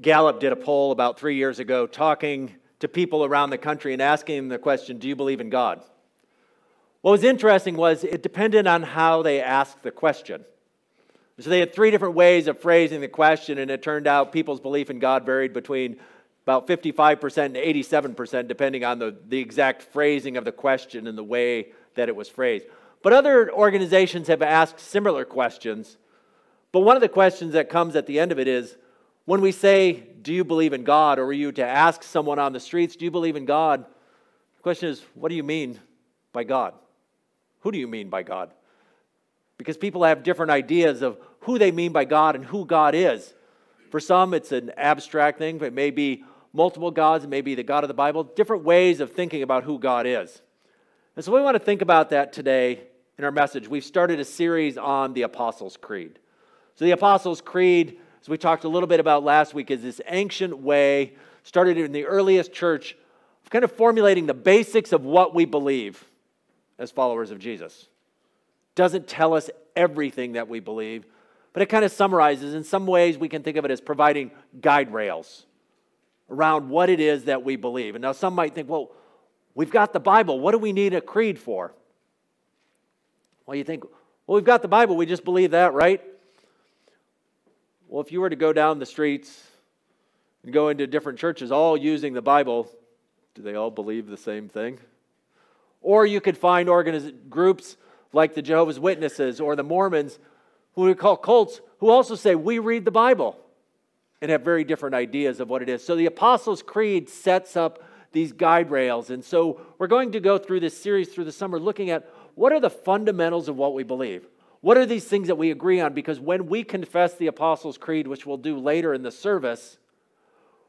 Gallup did a poll about three years ago talking to people around the country and asking them the question Do you believe in God? What was interesting was it depended on how they asked the question. So they had three different ways of phrasing the question, and it turned out people's belief in God varied between about 55% and 87%, depending on the, the exact phrasing of the question and the way that it was phrased. But other organizations have asked similar questions. But one of the questions that comes at the end of it is when we say, Do you believe in God? or you to ask someone on the streets, Do you believe in God? The question is, What do you mean by God? Who do you mean by God? Because people have different ideas of who they mean by God and who God is. For some, it's an abstract thing, but it may be multiple gods, it may be the God of the Bible, different ways of thinking about who God is. And so we want to think about that today in our message. We've started a series on the Apostles' Creed. So, the Apostles' Creed, as we talked a little bit about last week, is this ancient way, started in the earliest church, of kind of formulating the basics of what we believe as followers of Jesus. Doesn't tell us everything that we believe, but it kind of summarizes. In some ways, we can think of it as providing guide rails around what it is that we believe. And now some might think, well, we've got the Bible. What do we need a creed for? Well, you think, well, we've got the Bible. We just believe that, right? Well, if you were to go down the streets and go into different churches, all using the Bible, do they all believe the same thing? Or you could find organiz- groups like the Jehovah's Witnesses or the Mormons, who we call cults, who also say, we read the Bible and have very different ideas of what it is. So the Apostles' Creed sets up these guide rails. And so we're going to go through this series through the summer looking at what are the fundamentals of what we believe? What are these things that we agree on? Because when we confess the Apostles' Creed, which we'll do later in the service,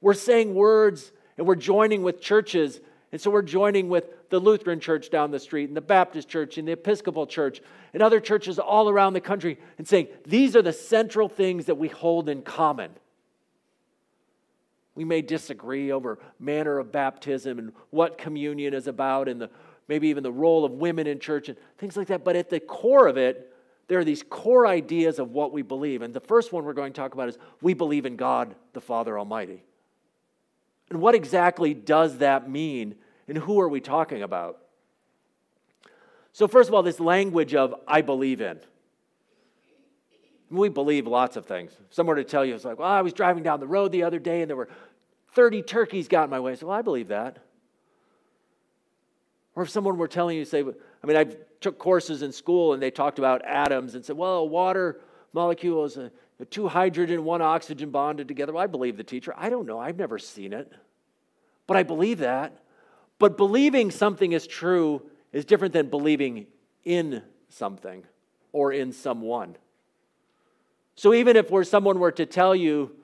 we're saying words and we're joining with churches. And so we're joining with the Lutheran church down the street and the Baptist church and the Episcopal church and other churches all around the country and saying these are the central things that we hold in common. We may disagree over manner of baptism and what communion is about and the, maybe even the role of women in church and things like that. But at the core of it, there are these core ideas of what we believe. And the first one we're going to talk about is we believe in God the Father Almighty. And what exactly does that mean? And who are we talking about? So, first of all, this language of I believe in. We believe lots of things. Someone to tell you, it's like, well, I was driving down the road the other day and there were 30 turkeys got in my way. So, well, I believe that. Or if someone were telling you, say, I mean, I took courses in school and they talked about atoms and said, well, a water molecule is a, a two hydrogen, one oxygen bonded together. Well, I believe the teacher. I don't know. I've never seen it. But I believe that. But believing something is true is different than believing in something or in someone. So even if where someone were to tell you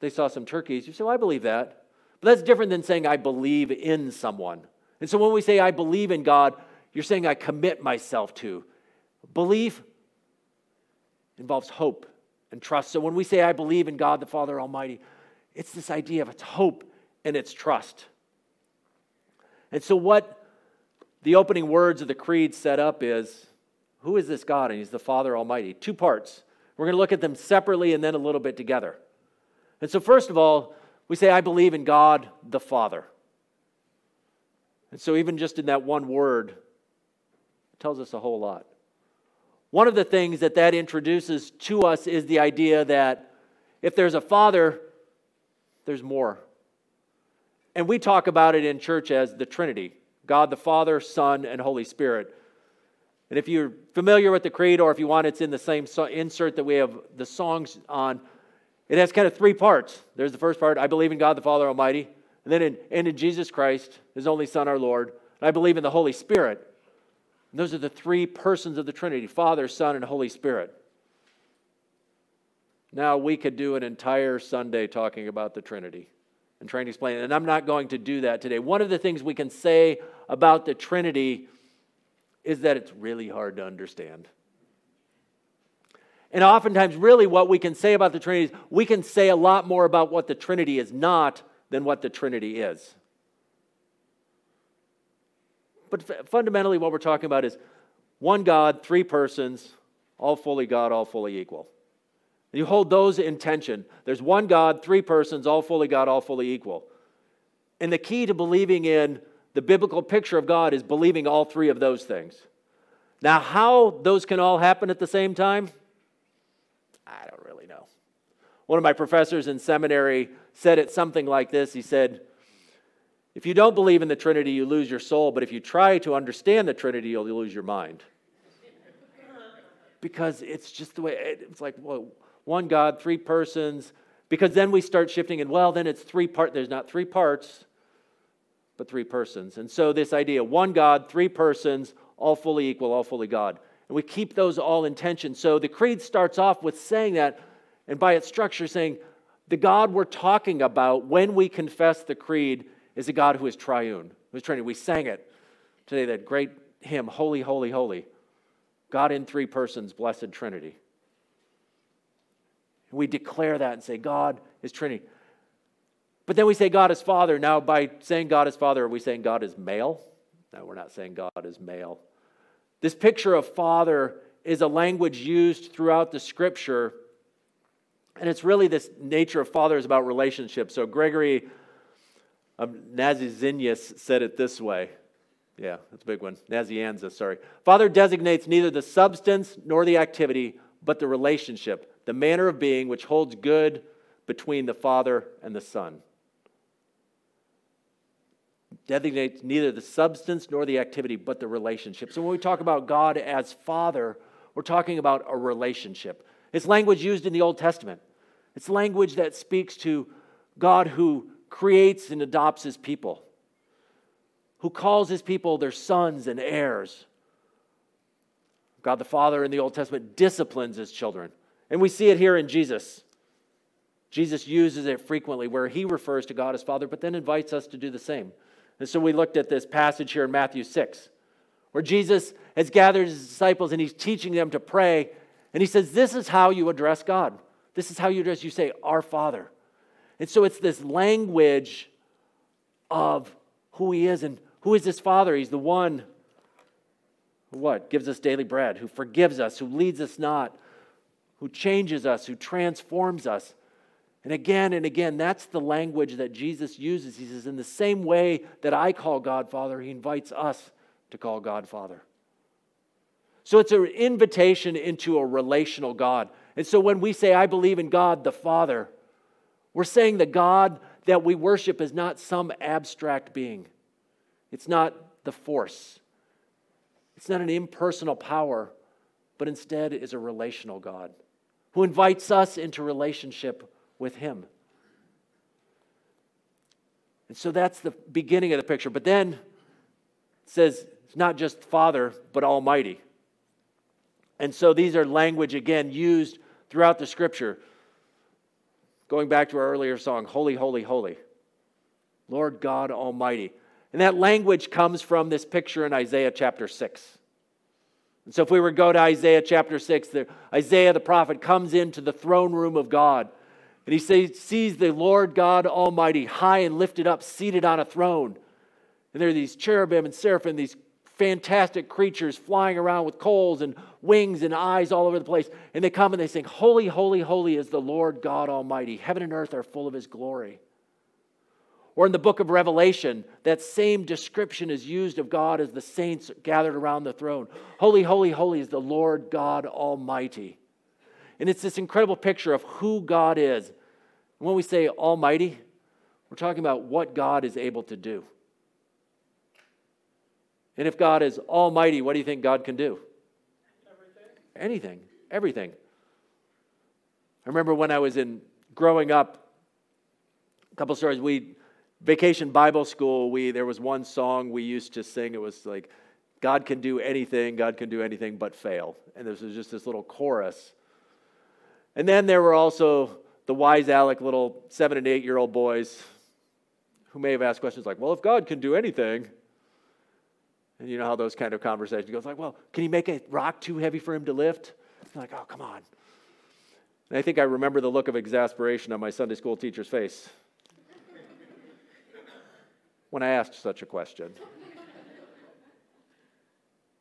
they saw some turkeys, you say, well, I believe that. But that's different than saying I believe in someone. And so when we say I believe in God, you're saying I commit myself to. Belief involves hope and trust. So when we say I believe in God the Father Almighty, it's this idea of it's hope and it's trust. And so what the opening words of the creed set up is who is this God? And he's the Father Almighty. Two parts. We're going to look at them separately and then a little bit together. And so, first of all, we say, I believe in God the Father. And so, even just in that one word, tells us a whole lot. One of the things that that introduces to us is the idea that if there's a Father, there's more. And we talk about it in church as the Trinity God the Father, Son, and Holy Spirit. And if you're familiar with the creed, or if you want, it's in the same insert that we have the songs on. It has kind of three parts. There's the first part I believe in God the Father Almighty, and then in, and in Jesus Christ, his only Son, our Lord. And I believe in the Holy Spirit. And those are the three persons of the Trinity Father, Son, and Holy Spirit. Now, we could do an entire Sunday talking about the Trinity and trying to explain it, and I'm not going to do that today. One of the things we can say about the Trinity is that it's really hard to understand. And oftentimes, really, what we can say about the Trinity is we can say a lot more about what the Trinity is not than what the Trinity is. But fundamentally, what we're talking about is one God, three persons, all fully God, all fully equal. You hold those in tension. There's one God, three persons, all fully God, all fully equal. And the key to believing in the biblical picture of God is believing all three of those things. Now, how those can all happen at the same time, I don't really know. One of my professors in seminary said it something like this He said, If you don't believe in the Trinity, you lose your soul, but if you try to understand the Trinity, you'll lose your mind. because it's just the way it's like, well, one God, three persons, because then we start shifting and well then it's three part there's not three parts but three persons. And so this idea one god three persons all fully equal all fully god. And we keep those all in tension. So the creed starts off with saying that and by its structure saying the god we're talking about when we confess the creed is a god who is triune who is trinity we sang it today that great hymn holy holy holy god in three persons blessed trinity we declare that and say, God is Trinity. But then we say God is Father. Now, by saying God is Father, are we saying God is male? No, we're not saying God is male. This picture of Father is a language used throughout the scripture. And it's really this nature of Father is about relationships. So Gregory Um, of Nazianzus said it this way. Yeah, that's a big one. Nazianzus, sorry. Father designates neither the substance nor the activity, but the relationship the manner of being which holds good between the Father and the Son. Designates neither the substance nor the activity, but the relationship. So when we talk about God as Father, we're talking about a relationship. It's language used in the Old Testament. It's language that speaks to God who creates and adopts his people, who calls his people their sons and heirs. God the Father in the Old Testament disciplines his children. And we see it here in Jesus. Jesus uses it frequently where he refers to God as Father, but then invites us to do the same. And so we looked at this passage here in Matthew 6, where Jesus has gathered his disciples and he's teaching them to pray. And he says, This is how you address God. This is how you address, you say, Our Father. And so it's this language of who he is and who is this Father? He's the one who what? Gives us daily bread, who forgives us, who leads us not who changes us, who transforms us. And again and again, that's the language that Jesus uses. He says, In the same way that I call God Father, He invites us to call God Father. So it's an invitation into a relational God. And so when we say, I believe in God the Father, we're saying the God that we worship is not some abstract being, it's not the force, it's not an impersonal power, but instead is a relational God who invites us into relationship with Him. And so that's the beginning of the picture. But then it says it's not just Father, but Almighty. And so these are language, again, used throughout the scripture. Going back to our earlier song, Holy, Holy, Holy. Lord God Almighty. And that language comes from this picture in Isaiah chapter 6. And so, if we were to go to Isaiah chapter 6, the, Isaiah the prophet comes into the throne room of God and he sees the Lord God Almighty high and lifted up, seated on a throne. And there are these cherubim and seraphim, these fantastic creatures flying around with coals and wings and eyes all over the place. And they come and they sing, Holy, holy, holy is the Lord God Almighty. Heaven and earth are full of his glory. Or in the book of Revelation, that same description is used of God as the saints gathered around the throne. Holy, holy, holy is the Lord God Almighty. And it's this incredible picture of who God is. When we say Almighty, we're talking about what God is able to do. And if God is Almighty, what do you think God can do? Everything. Anything, everything. I remember when I was in growing up, a couple stories. We vacation Bible school, we there was one song we used to sing. It was like, God can do anything, God can do anything but fail. And this was just this little chorus. And then there were also the wise Alec little seven and eight year old boys who may have asked questions like, well, if God can do anything, and you know how those kind of conversations goes like, well, can he make a rock too heavy for him to lift? You're like, oh, come on. And I think I remember the look of exasperation on my Sunday school teacher's face when I asked such a question.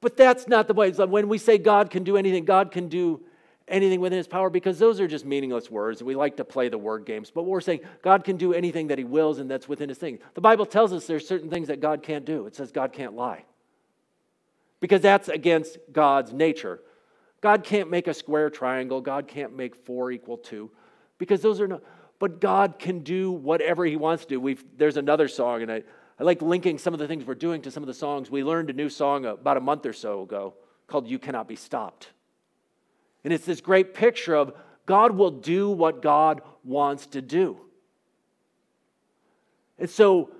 But that's not the way. When we say God can do anything, God can do anything within his power because those are just meaningless words. We like to play the word games, but we're saying God can do anything that he wills and that's within his thing. The Bible tells us there's certain things that God can't do. It says God can't lie because that's against God's nature. God can't make a square triangle, God can't make four equal two because those are not, but God can do whatever he wants to do. We've, there's another song, and I, I like linking some of the things we're doing to some of the songs. We learned a new song about a month or so ago called You Cannot Be Stopped. And it's this great picture of God will do what God wants to do. And so,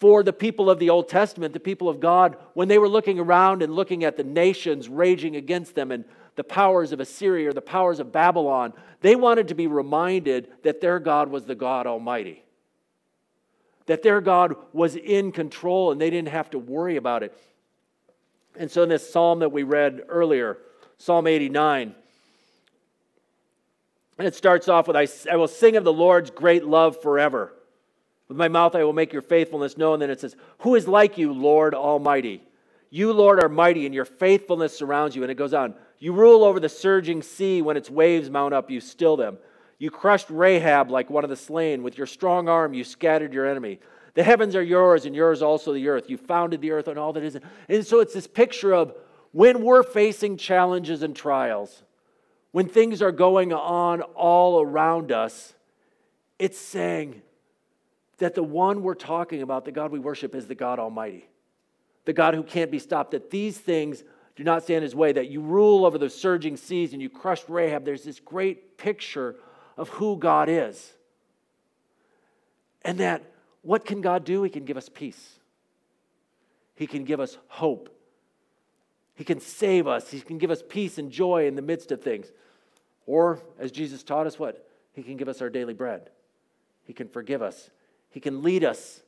for the people of the Old Testament, the people of God, when they were looking around and looking at the nations raging against them and the powers of Assyria or the powers of Babylon, they wanted to be reminded that their God was the God Almighty. That their God was in control and they didn't have to worry about it. And so, in this psalm that we read earlier, Psalm 89, and it starts off with I, I will sing of the Lord's great love forever. With my mouth I will make your faithfulness known. Then it says, Who is like you, Lord Almighty? You, Lord, are mighty, and your faithfulness surrounds you. And it goes on You rule over the surging sea. When its waves mount up, you still them. You crushed Rahab like one of the slain. With your strong arm, you scattered your enemy. The heavens are yours, and yours also the earth. You founded the earth and all that is. And so it's this picture of when we're facing challenges and trials, when things are going on all around us, it's saying that the one we're talking about, the God we worship, is the God Almighty, the God who can't be stopped, that these things do not stand his way, that you rule over the surging seas and you crushed Rahab. There's this great picture of who God is. And that what can God do? He can give us peace. He can give us hope. He can save us. He can give us peace and joy in the midst of things. Or, as Jesus taught us, what? He can give us our daily bread. He can forgive us. He can lead us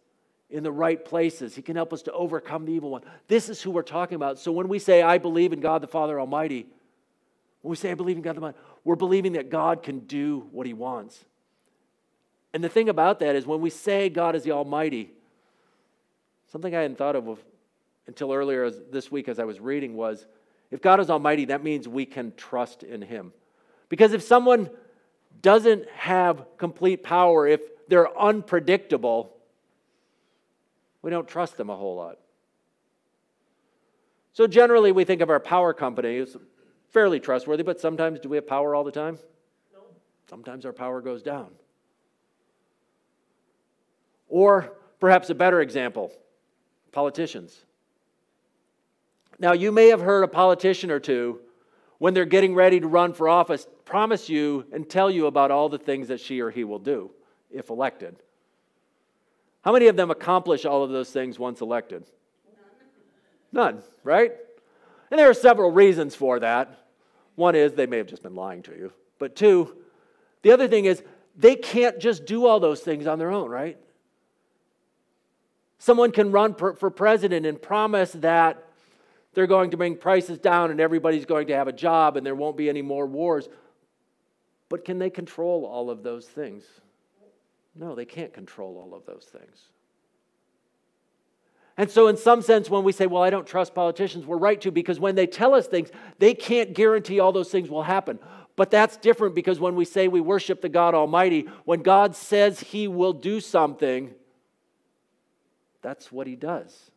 in the right places. He can help us to overcome the evil one. This is who we're talking about. So when we say, I believe in God the Father Almighty, when we say, I believe in God the Father, we're believing that God can do what He wants. And the thing about that is, when we say God is the Almighty, something I hadn't thought of until earlier this week as I was reading was if God is almighty, that means we can trust in him. Because if someone doesn't have complete power, if they're unpredictable, we don't trust them a whole lot. So generally, we think of our power company as fairly trustworthy, but sometimes do we have power all the time? No. Sometimes our power goes down. Or perhaps a better example politicians. Now, you may have heard a politician or two, when they're getting ready to run for office, promise you and tell you about all the things that she or he will do if elected. How many of them accomplish all of those things once elected? None, None right? And there are several reasons for that. One is they may have just been lying to you. But two, the other thing is they can't just do all those things on their own, right? Someone can run for president and promise that they're going to bring prices down and everybody's going to have a job and there won't be any more wars. But can they control all of those things? No, they can't control all of those things. And so, in some sense, when we say, Well, I don't trust politicians, we're right to because when they tell us things, they can't guarantee all those things will happen. But that's different because when we say we worship the God Almighty, when God says He will do something, that's what He does.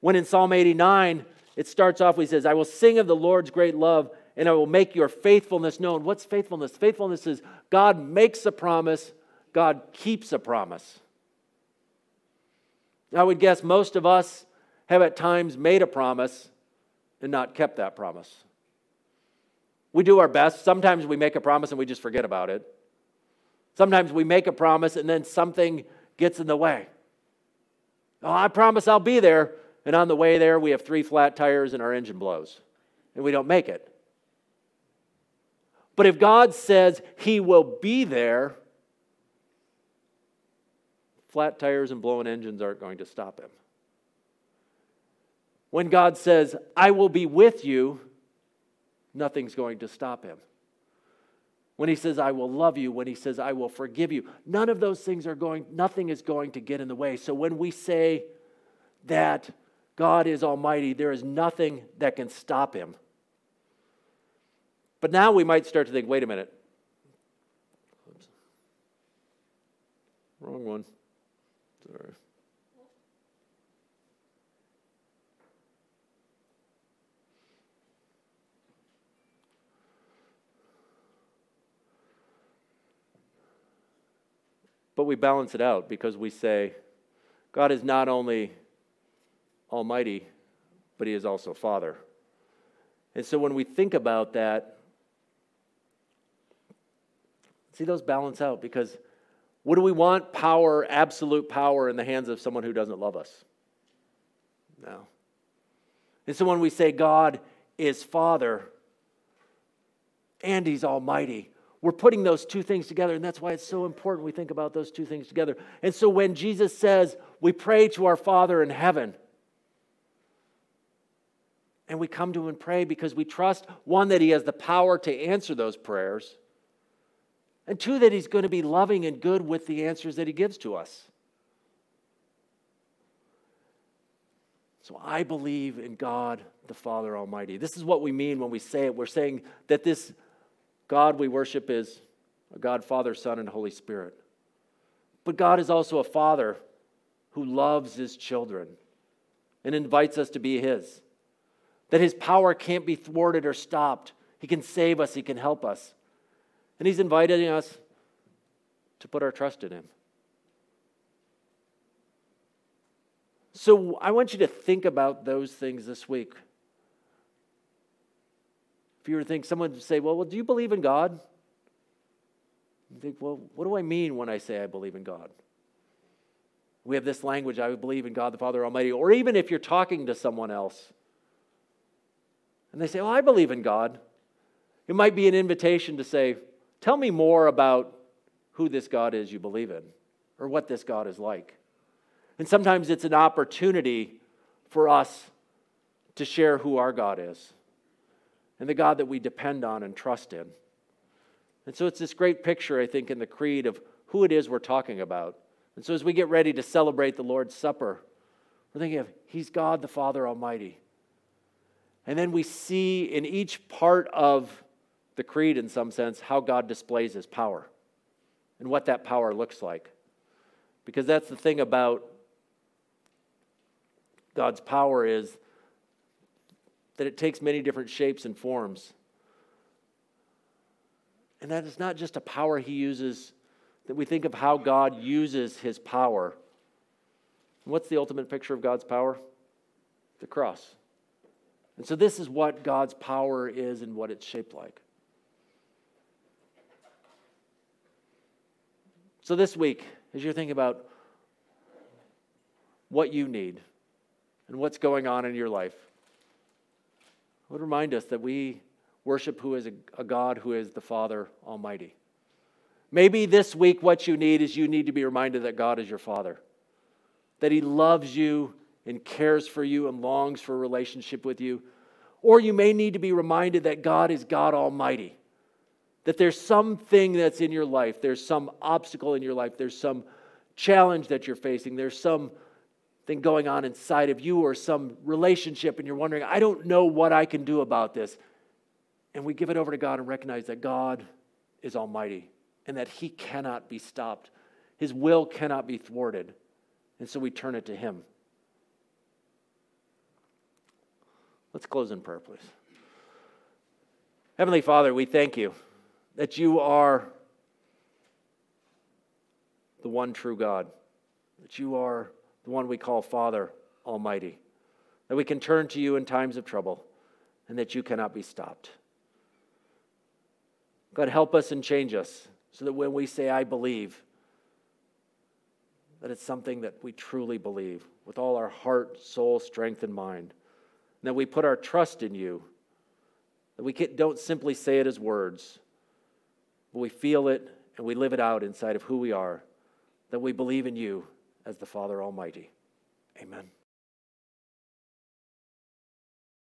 When in Psalm 89, it starts off, he says, I will sing of the Lord's great love and I will make your faithfulness known. What's faithfulness? Faithfulness is God makes a promise, God keeps a promise. I would guess most of us have at times made a promise and not kept that promise. We do our best. Sometimes we make a promise and we just forget about it. Sometimes we make a promise and then something gets in the way. Oh, I promise I'll be there and on the way there, we have three flat tires and our engine blows, and we don't make it. But if God says He will be there, flat tires and blowing engines aren't going to stop Him. When God says, I will be with you, nothing's going to stop Him. When He says, I will love you, when He says, I will forgive you, none of those things are going, nothing is going to get in the way. So when we say that God is almighty. There is nothing that can stop him. But now we might start to think wait a minute. Oops. Wrong one. Sorry. But we balance it out because we say, God is not only Almighty, but He is also Father. And so when we think about that, see those balance out because what do we want? Power, absolute power in the hands of someone who doesn't love us? No. And so when we say God is Father and He's Almighty, we're putting those two things together, and that's why it's so important we think about those two things together. And so when Jesus says, We pray to our Father in heaven, and we come to Him and pray because we trust, one, that He has the power to answer those prayers, and two, that He's going to be loving and good with the answers that He gives to us. So I believe in God the Father Almighty. This is what we mean when we say it. We're saying that this God we worship is a God, Father, Son, and Holy Spirit. But God is also a Father who loves His children and invites us to be His. That His power can't be thwarted or stopped. He can save us, He can help us. And He's inviting us to put our trust in Him. So I want you to think about those things this week. If you were to think, someone would say, well, well, do you believe in God? You think, well, what do I mean when I say I believe in God? We have this language, I believe in God the Father Almighty. Or even if you're talking to someone else and they say, well, I believe in God, it might be an invitation to say, tell me more about who this God is you believe in or what this God is like. And sometimes it's an opportunity for us to share who our God is and the God that we depend on and trust in. And so it's this great picture, I think, in the creed of who it is we're talking about. And so as we get ready to celebrate the Lord's Supper, we're thinking of He's God the Father Almighty. And then we see in each part of the creed, in some sense, how God displays His power and what that power looks like. Because that's the thing about God's power is that it takes many different shapes and forms. And that is not just a power he uses, that we think of how God uses his power. what's the ultimate picture of God's power? The cross. And so, this is what God's power is and what it's shaped like. So, this week, as you're thinking about what you need and what's going on in your life, would remind us that we worship who is a, a God who is the Father Almighty. Maybe this week, what you need is you need to be reminded that God is your Father, that He loves you and cares for you and longs for a relationship with you. Or you may need to be reminded that God is God Almighty, that there's something that's in your life, there's some obstacle in your life, there's some challenge that you're facing, there's some thing going on inside of you or some relationship and you're wondering, I don't know what I can do about this. And we give it over to God and recognize that God is almighty and that He cannot be stopped. His will cannot be thwarted. And so we turn it to Him. Let's close in prayer, please. Heavenly Father, we thank you that you are the one true God, that you are the one we call Father Almighty, that we can turn to you in times of trouble, and that you cannot be stopped. God, help us and change us so that when we say, I believe, that it's something that we truly believe with all our heart, soul, strength, and mind. And that we put our trust in you. That we don't simply say it as words, but we feel it and we live it out inside of who we are. That we believe in you as the Father Almighty. Amen.